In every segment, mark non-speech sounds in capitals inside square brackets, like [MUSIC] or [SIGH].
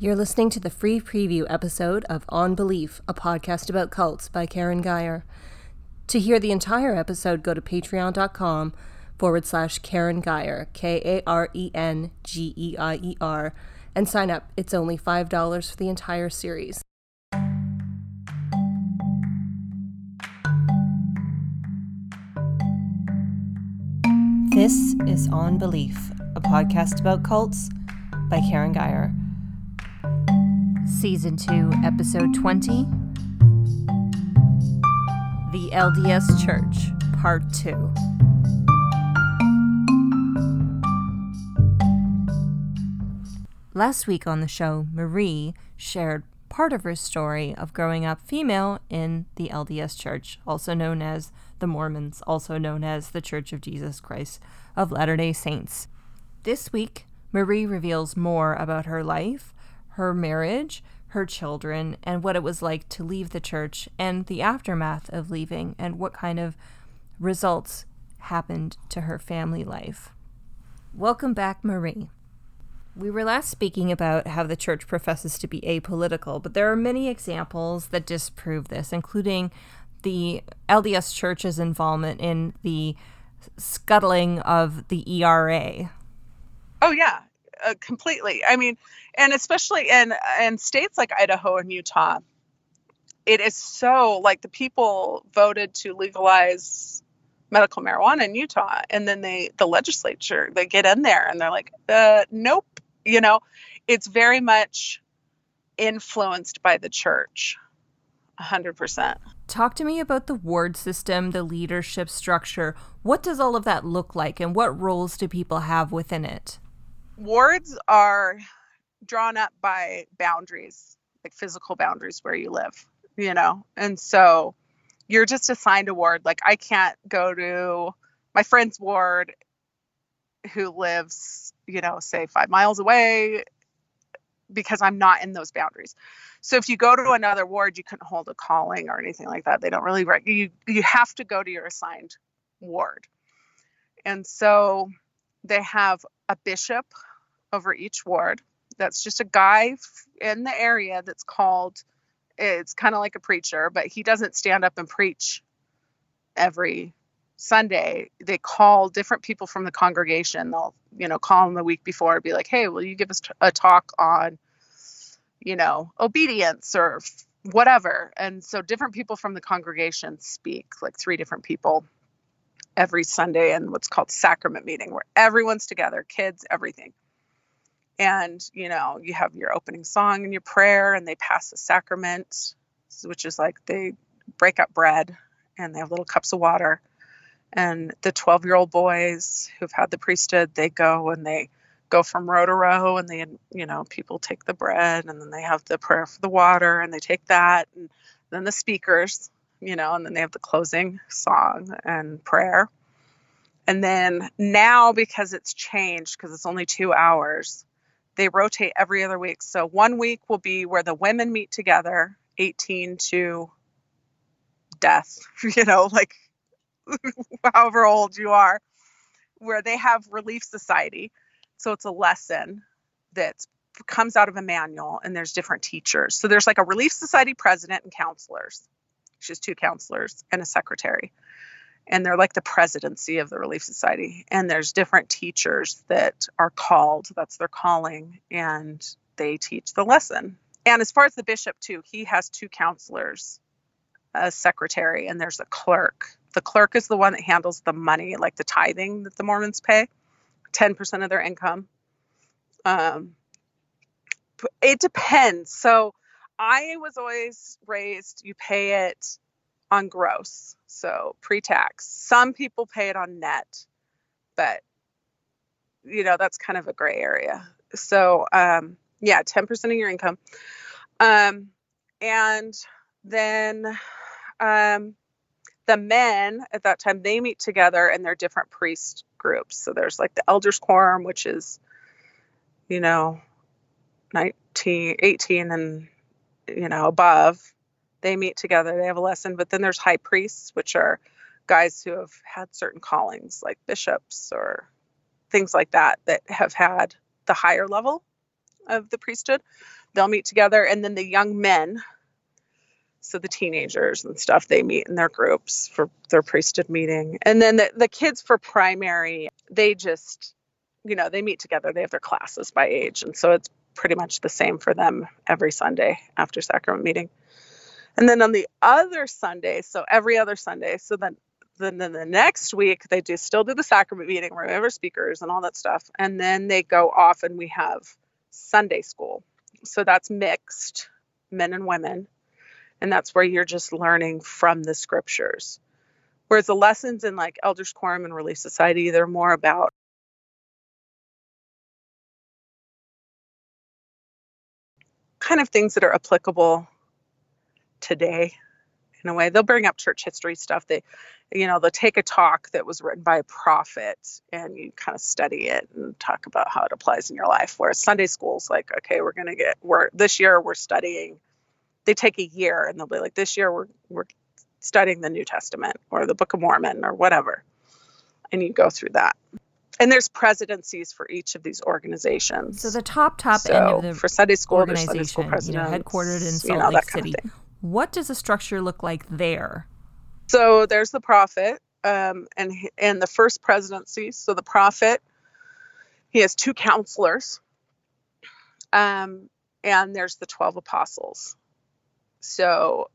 You're listening to the free preview episode of On Belief, a podcast about cults by Karen Geyer. To hear the entire episode, go to patreon.com forward slash Karen Geyer, K A R E N G E I E R, and sign up. It's only $5 for the entire series. This is On Belief, a podcast about cults by Karen Geyer. Season 2, Episode 20 The LDS Church, Part 2. Last week on the show, Marie shared part of her story of growing up female in the LDS Church, also known as the Mormons, also known as the Church of Jesus Christ of Latter day Saints. This week, Marie reveals more about her life, her marriage, her children, and what it was like to leave the church and the aftermath of leaving, and what kind of results happened to her family life. Welcome back, Marie. We were last speaking about how the church professes to be apolitical, but there are many examples that disprove this, including the LDS Church's involvement in the scuttling of the ERA. Oh yeah, uh, completely. I mean, and especially in in states like Idaho and Utah, it is so like the people voted to legalize medical marijuana in Utah, and then they the legislature they get in there and they're like, uh, nope. You know, it's very much influenced by the church, A hundred percent. Talk to me about the ward system, the leadership structure. What does all of that look like, and what roles do people have within it? Wards are drawn up by boundaries, like physical boundaries where you live, you know, and so you're just assigned a ward. Like I can't go to my friend's ward who lives, you know, say five miles away because I'm not in those boundaries. So if you go to another ward, you couldn't hold a calling or anything like that. They don't really you you have to go to your assigned ward. And so they have a bishop over each ward. That's just a guy in the area that's called it's kind of like a preacher, but he doesn't stand up and preach every Sunday. They call different people from the congregation. They'll, you know, call them the week before, and be like, "Hey, will you give us a talk on you know, obedience or whatever. And so different people from the congregation speak, like three different people every Sunday in what's called sacrament meeting, where everyone's together, kids, everything. And, you know, you have your opening song and your prayer, and they pass the sacrament, which is like they break up bread and they have little cups of water. And the 12 year old boys who've had the priesthood, they go and they go from row to row and they you know people take the bread and then they have the prayer for the water and they take that and then the speakers you know and then they have the closing song and prayer and then now because it's changed because it's only two hours they rotate every other week so one week will be where the women meet together 18 to death [LAUGHS] you know like [LAUGHS] however old you are where they have relief society so it's a lesson that comes out of a manual and there's different teachers. So there's like a Relief Society president and counselors. She's two counselors and a secretary. And they're like the presidency of the Relief Society. And there's different teachers that are called, that's their calling, and they teach the lesson. And as far as the bishop, too, he has two counselors, a secretary, and there's a clerk. The clerk is the one that handles the money, like the tithing that the Mormons pay. 10% of their income. Um, it depends. So I was always raised, you pay it on gross, so pre tax. Some people pay it on net, but you know, that's kind of a gray area. So, um, yeah, 10% of your income. Um, and then um, the men at that time, they meet together and they're different priest groups. So there's like the Elders Quorum, which is, you know, 19, 18 and, you know, above. They meet together, they have a lesson. But then there's high priests, which are guys who have had certain callings, like bishops or things like that, that have had the higher level of the priesthood. They'll meet together, and then the young men, so the teenagers and stuff, they meet in their groups for their priesthood meeting. And then the, the kids for primary, they just, you know, they meet together. They have their classes by age. And so it's pretty much the same for them every Sunday after sacrament meeting. And then on the other Sunday, so every other Sunday, so then then, then the next week they do still do the sacrament meeting, remember speakers and all that stuff. And then they go off and we have Sunday school. So that's mixed, men and women. And that's where you're just learning from the scriptures. Whereas the lessons in like Elders Quorum and Relief Society, they're more about kind of things that are applicable today in a way. They'll bring up church history stuff. They, you know, they'll take a talk that was written by a prophet and you kind of study it and talk about how it applies in your life. Whereas Sunday school's like, okay, we're gonna get we're this year we're studying. They take a year and they'll be like, this year we're we're studying the New Testament or the Book of Mormon or whatever, and you go through that. And there's presidencies for each of these organizations. So the top top so end of the for Sunday school, organization, Sunday school you know, headquartered in Salt you know, Lake that kind of City. What does the structure look like there? So there's the prophet, um, and and the first presidency. So the prophet, he has two counselors, um, and there's the twelve apostles. So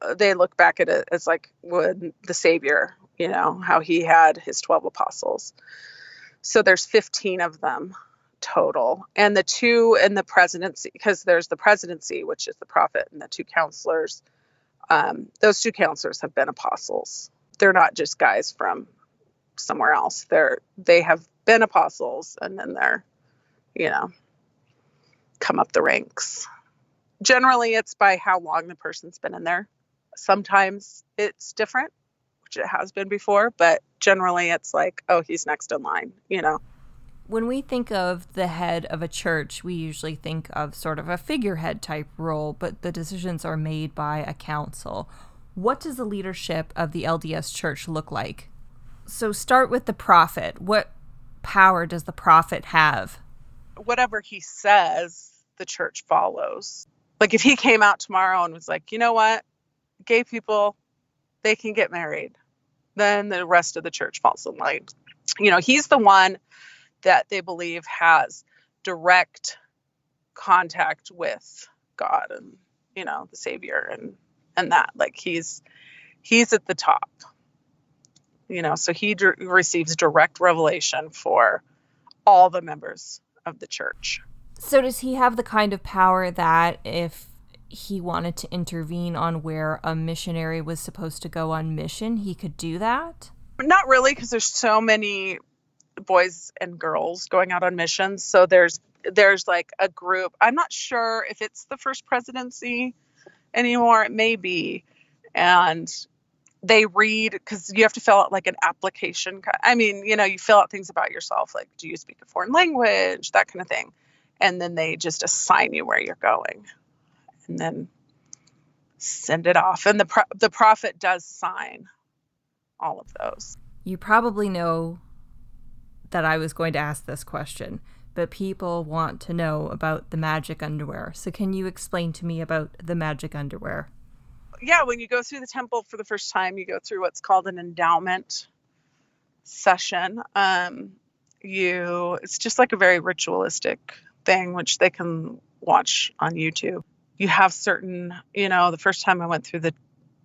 uh, they look back at it as like would the Savior, you know, how he had his twelve apostles. So there's fifteen of them total, and the two in the presidency, because there's the presidency, which is the prophet, and the two counselors um, those two counselors have been apostles. They're not just guys from somewhere else. They're they have been apostles, and then they're, you know, come up the ranks. Generally, it's by how long the person's been in there. Sometimes it's different, which it has been before, but generally it's like, oh, he's next in line, you know. When we think of the head of a church, we usually think of sort of a figurehead type role, but the decisions are made by a council. What does the leadership of the LDS church look like? So start with the prophet. What power does the prophet have? whatever he says, the church follows. Like if he came out tomorrow and was like, you know what, gay people, they can get married, then the rest of the church falls in line. You know, he's the one that they believe has direct contact with God and you know the Savior and and that like he's he's at the top. You know, so he d- receives direct revelation for all the members of the church. So does he have the kind of power that if he wanted to intervene on where a missionary was supposed to go on mission, he could do that? Not really, because there's so many boys and girls going out on missions. So there's there's like a group. I'm not sure if it's the first presidency anymore. It may be, and they read because you have to fill out like an application. I mean, you know, you fill out things about yourself, like do you speak a foreign language, that kind of thing, and then they just assign you where you're going, and then send it off. And the pro- the prophet does sign all of those. You probably know that I was going to ask this question, but people want to know about the magic underwear. So can you explain to me about the magic underwear? yeah, when you go through the temple for the first time, you go through what's called an endowment session. Um, you, it's just like a very ritualistic thing, which they can watch on YouTube. You have certain, you know, the first time I went through the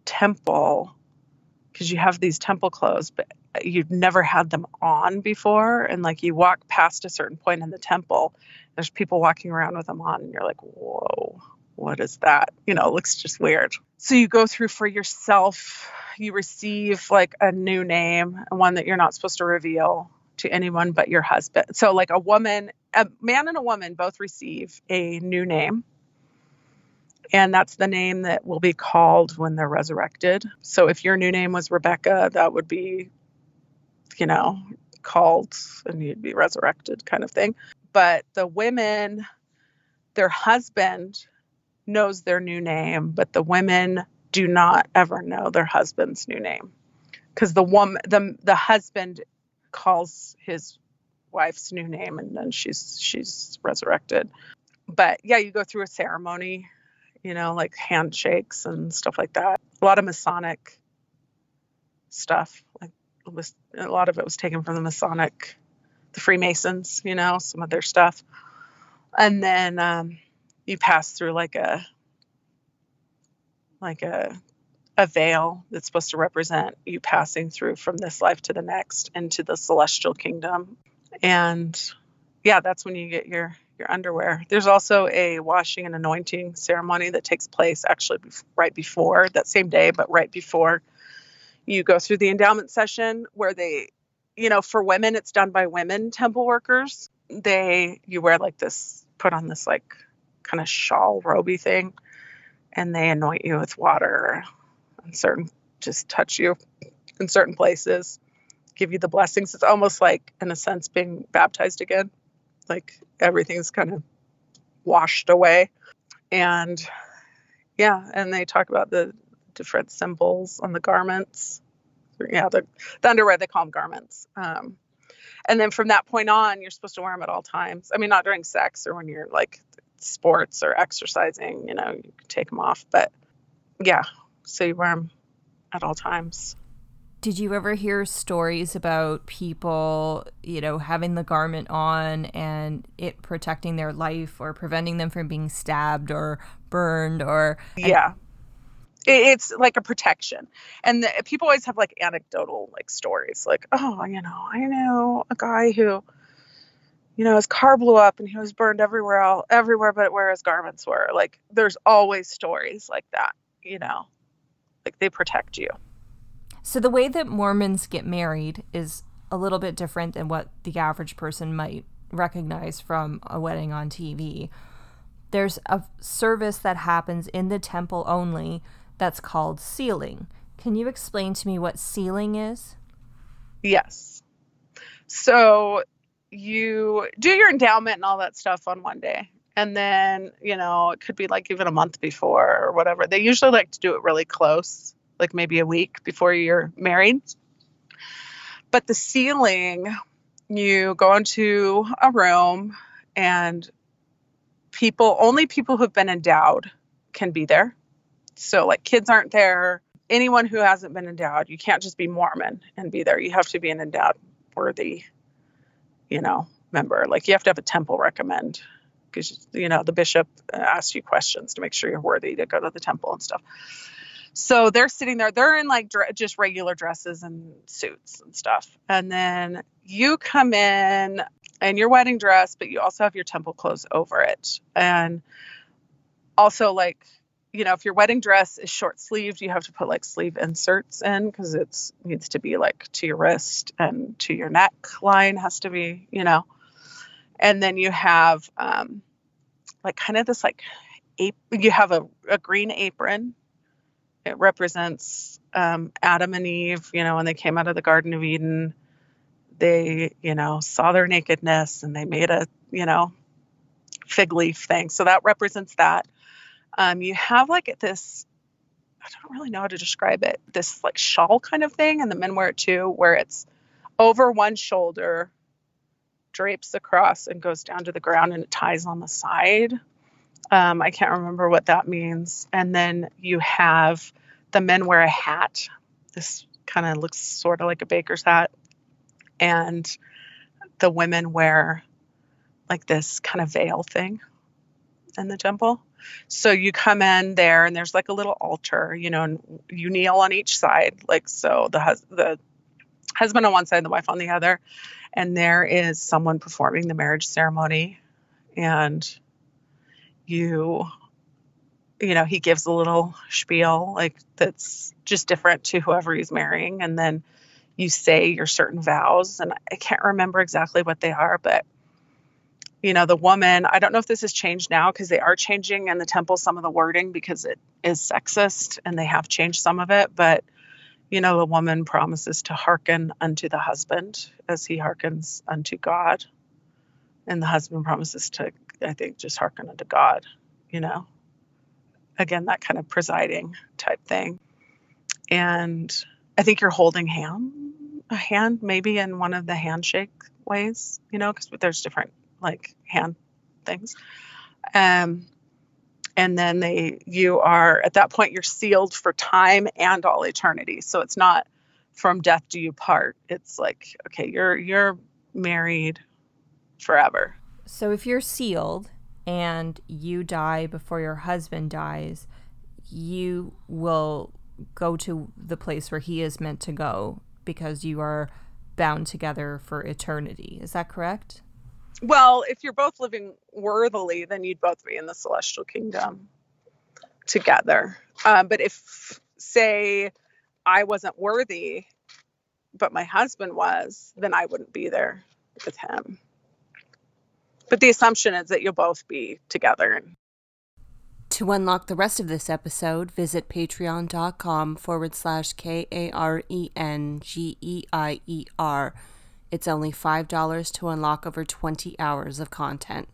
temple, because you have these temple clothes, but you've never had them on before. And like you walk past a certain point in the temple, there's people walking around with them on, and you're like, whoa, what is that? You know, it looks just weird. So you go through for yourself, you receive like a new name, one that you're not supposed to reveal to anyone but your husband. So, like a woman, a man and a woman both receive a new name. And that's the name that will be called when they're resurrected. So, if your new name was Rebecca, that would be, you know, called and you'd be resurrected kind of thing. But the women, their husband knows their new name, but the women do not ever know their husband's new name because the woman, the the husband, calls his wife's new name, and then she's she's resurrected. but yeah, you go through a ceremony, you know, like handshakes and stuff like that. A lot of Masonic stuff. Like was a lot of it was taken from the Masonic, the Freemasons, you know, some of their stuff. And then um, you pass through like a like a a veil that's supposed to represent you passing through from this life to the next into the celestial kingdom. And yeah, that's when you get your your underwear. There's also a washing and anointing ceremony that takes place actually right before that same day, but right before you go through the endowment session where they, you know, for women, it's done by women temple workers. They, you wear like this, put on this like kind of shawl roby thing, and they anoint you with water and certain, just touch you in certain places, give you the blessings. It's almost like, in a sense, being baptized again. Like everything's kind of washed away. And yeah, and they talk about the different symbols on the garments. Yeah, the, the underwear, they call them garments. Um, and then from that point on, you're supposed to wear them at all times. I mean, not during sex or when you're like sports or exercising, you know, you can take them off. But yeah, so you wear them at all times. Did you ever hear stories about people, you know, having the garment on and it protecting their life or preventing them from being stabbed or burned or Yeah it's like a protection. And the, people always have like anecdotal like stories like oh you know i know a guy who you know his car blew up and he was burned everywhere all everywhere but where his garments were. Like there's always stories like that you know? Like they protect you. So the way that mormons get married is a little bit different than what the average person might recognize from a wedding on tv there's a service that happens in the temple only that's called sealing. Can you explain to me what sealing is? Yes. So you do your endowment and all that stuff on one day. And then, you know, it could be like even a month before or whatever. They usually like to do it really close, like maybe a week before you're married. But the sealing, you go into a room and people, only people who've been endowed can be there. So, like, kids aren't there. Anyone who hasn't been endowed, you can't just be Mormon and be there. You have to be an endowed worthy, you know, member. Like, you have to have a temple recommend because, you know, the bishop asks you questions to make sure you're worthy to go to the temple and stuff. So they're sitting there, they're in like dr- just regular dresses and suits and stuff. And then you come in in your wedding dress, but you also have your temple clothes over it. And also, like, you know, if your wedding dress is short sleeved, you have to put like sleeve inserts in because it needs to be like to your wrist and to your neckline has to be, you know. And then you have um, like kind of this like ape. You have a, a green apron. It represents um, Adam and Eve. You know, when they came out of the Garden of Eden, they you know saw their nakedness and they made a you know fig leaf thing. So that represents that um, you have like this I don't really know how to describe it. This like shawl kind of thing, and the men wear it too, where it's over one shoulder, drapes across, and goes down to the ground, and it ties on the side. Um, I can't remember what that means. And then you have the men wear a hat. This kind of looks sort of like a baker's hat, and the women wear like this kind of veil thing in the temple. So you come in there and there's like a little altar, you know, and you kneel on each side, like so the hus- the husband on one side, the wife on the other, and there is someone performing the marriage ceremony, and you, you know, he gives a little spiel like that's just different to whoever he's marrying, and then you say your certain vows, and I can't remember exactly what they are, but you know, the woman, I don't know if this has changed now because they are changing in the temple some of the wording because it is sexist and they have changed some of it. But, you know, the woman promises to hearken unto the husband as he hearkens unto God. And the husband promises to, I think, just hearken unto God, you know. Again, that kind of presiding type thing. And I think you're holding hand, a hand maybe in one of the handshake ways, you know, because there's different like hand things. Um, and then they you are at that point you're sealed for time and all eternity. So it's not from death do you part. It's like okay, you're you're married forever. So if you're sealed and you die before your husband dies, you will go to the place where he is meant to go because you are bound together for eternity. Is that correct? Well, if you're both living worthily, then you'd both be in the celestial kingdom together. Um, but if, say, I wasn't worthy, but my husband was, then I wouldn't be there with him. But the assumption is that you'll both be together. To unlock the rest of this episode, visit patreon.com forward slash K A R E N G E I E R. It's only $5 to unlock over 20 hours of content.